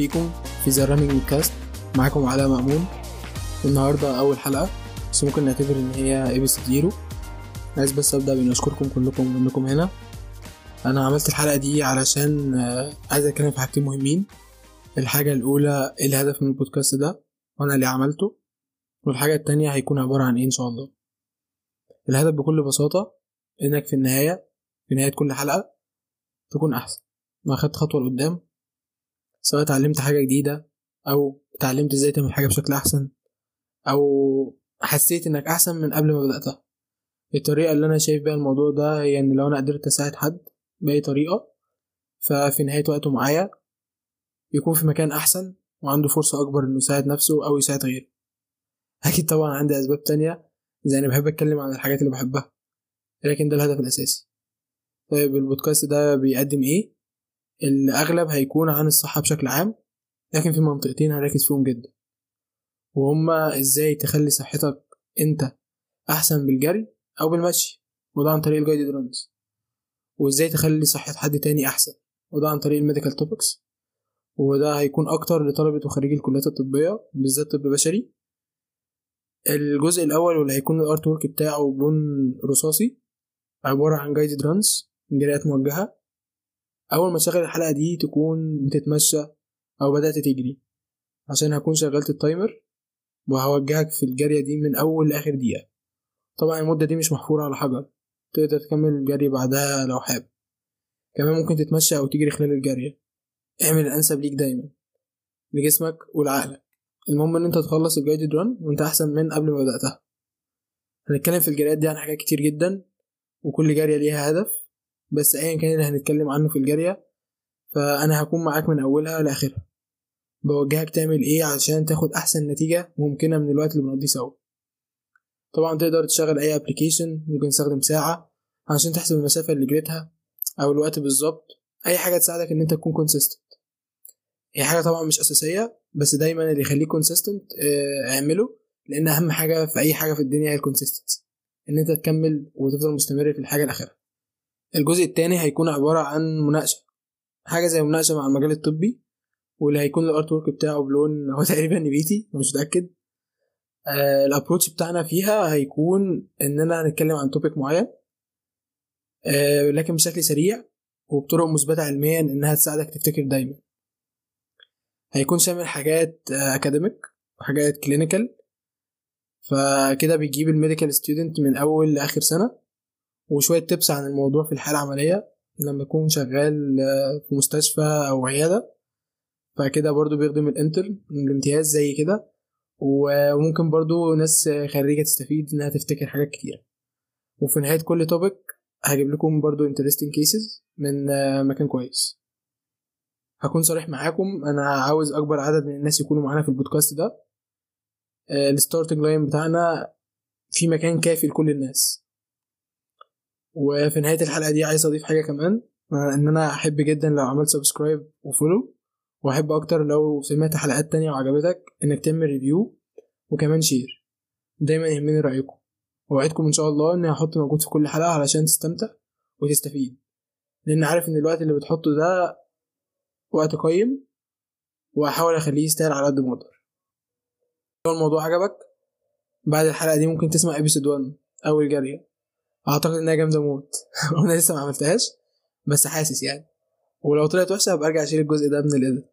بيكم في The Running Podcast معاكم علاء مأمون. النهاردة أول حلقة بس ممكن نعتبر إن هي Eps zero عايز بس أبدأ بإني أشكركم كلكم إنكم هنا. أنا عملت الحلقة دي علشان آه، عايز أتكلم في حاجتين مهمين. الحاجة الأولى إيه الهدف من البودكاست ده؟ وأنا اللي عملته. والحاجة التانية هيكون عبارة عن إيه إن شاء الله. الهدف بكل بساطة إنك في النهاية في نهاية كل حلقة تكون أحسن. ما أخدت خطوة لقدام سواء اتعلمت حاجة جديدة أو اتعلمت إزاي تعمل حاجة بشكل أحسن أو حسيت إنك أحسن من قبل ما بدأتها. الطريقة اللي أنا شايف بيها الموضوع ده هي إن لو أنا قدرت أساعد حد بأي طريقة ففي نهاية وقته معايا يكون في مكان أحسن وعنده فرصة أكبر إنه يساعد نفسه أو يساعد غيره. أكيد طبعا عندي أسباب تانية زي أنا بحب أتكلم عن الحاجات اللي بحبها لكن ده الهدف الأساسي. طيب البودكاست ده بيقدم إيه؟ الأغلب هيكون عن الصحة بشكل عام لكن في منطقتين هركز فيهم جدا. وهما إزاي تخلي صحتك أنت أحسن بالجري أو بالمشي وده عن طريق ال guided runs وإزاي تخلي صحة حد تاني أحسن وده عن طريق ال medical topics. وده هيكون أكتر لطلبة وخريجي الكليات الطبية بالذات طب بشري. الجزء الأول واللي هيكون ال artwork بتاعه بلون رصاصي عبارة عن guided runs جريات موجهة. أول ما تشغل الحلقة دي تكون بتتمشى أو بدأت تجري. عشان هكون شغلت ال timer وهوجهك في الجرية دي من أول لآخر دقيقة. طبعا المدة دي مش محفورة على حجر تقدر تكمل الجري بعدها لو حابب. كمان ممكن تتمشى أو تجري خلال الجرية اعمل الأنسب ليك دايما لجسمك ولعقلك. المهم إن أنت تخلص ال guided run وأنت أحسن من قبل ما بدأتها. هنتكلم في الجريات دي عن حاجات كتير جدا وكل جارية ليها هدف. بس أيا كان اللي هنتكلم عنه في الجارية فأنا هكون معاك من أولها لآخرها بوجهك تعمل إيه علشان تاخد أحسن نتيجة ممكنة من الوقت اللي بنقضيه سوا؟ طبعا تقدر تشغل أي application ممكن تستخدم ساعة علشان تحسب المسافة اللي جريتها أو الوقت بالظبط. أي حاجة تساعدك إن أنت تكون consistent هي حاجة طبعا مش أساسية بس دايما اللي يخليك consistent اعمله لأن أهم حاجة في أي حاجة في الدنيا هي ال consistency إن أنت تكمل وتفضل مستمر في الحاجة الأخيرة. الجزء التاني هيكون عبارة عن مناقشة حاجة زي مناقشة مع المجال الطبي واللي هيكون ال artwork بتاعه بلون هو تقريبا نبيتي مش متأكد. آه ال approach بتاعنا فيها هيكون إننا هنتكلم عن topic معين آه لكن بشكل سريع وبطرق مثبتة علميا إنها تساعدك تفتكر دايما. هيكون شامل حاجات آه academic وحاجات clinical فكده بيجيب ال medical student من أول لآخر سنة. وشوية tips عن الموضوع في الحاله العملية لما يكون شغال في مستشفى أو عيادة. فكده برضو بيخدم ال intern الامتياز زي كده. وممكن برضو ناس خريجة تستفيد إنها تفتكر حاجات كتيرة وفي نهاية كل topic هجيب لكم برضو interesting cases من مكان كويس. هكون صريح معاكم أنا عاوز أكبر عدد من الناس يكونوا معانا في البودكاست ده. ال starting line بتاعنا في مكان كافي لكل الناس. وفي نهاية الحلقة دي عايز أضيف حاجة كمان إن أنا أحب جدا لو عملت subscribe و follow وأحب أكتر لو سمعت حلقات تانية وعجبتك إنك تعمل review وكمان share دايما يهمني رأيكم. ووعدكم إن شاء الله إني هحط مجهود في كل حلقة علشان تستمتع وتستفيد. لأن عارف إن الوقت اللي بتحطه ده وقت قيم وهحاول أخليه يستاهل على قد ما أقدر. لو الموضوع عجبك بعد الحلقة دي ممكن تسمع episode 1 اول جاريه أعتقد إنها جامدة موت. وأنا لسه ما عملتهاش بس حاسس يعني. ولو طلعت وحشة هبقى أرجع اشيل الجزء ده من ال edit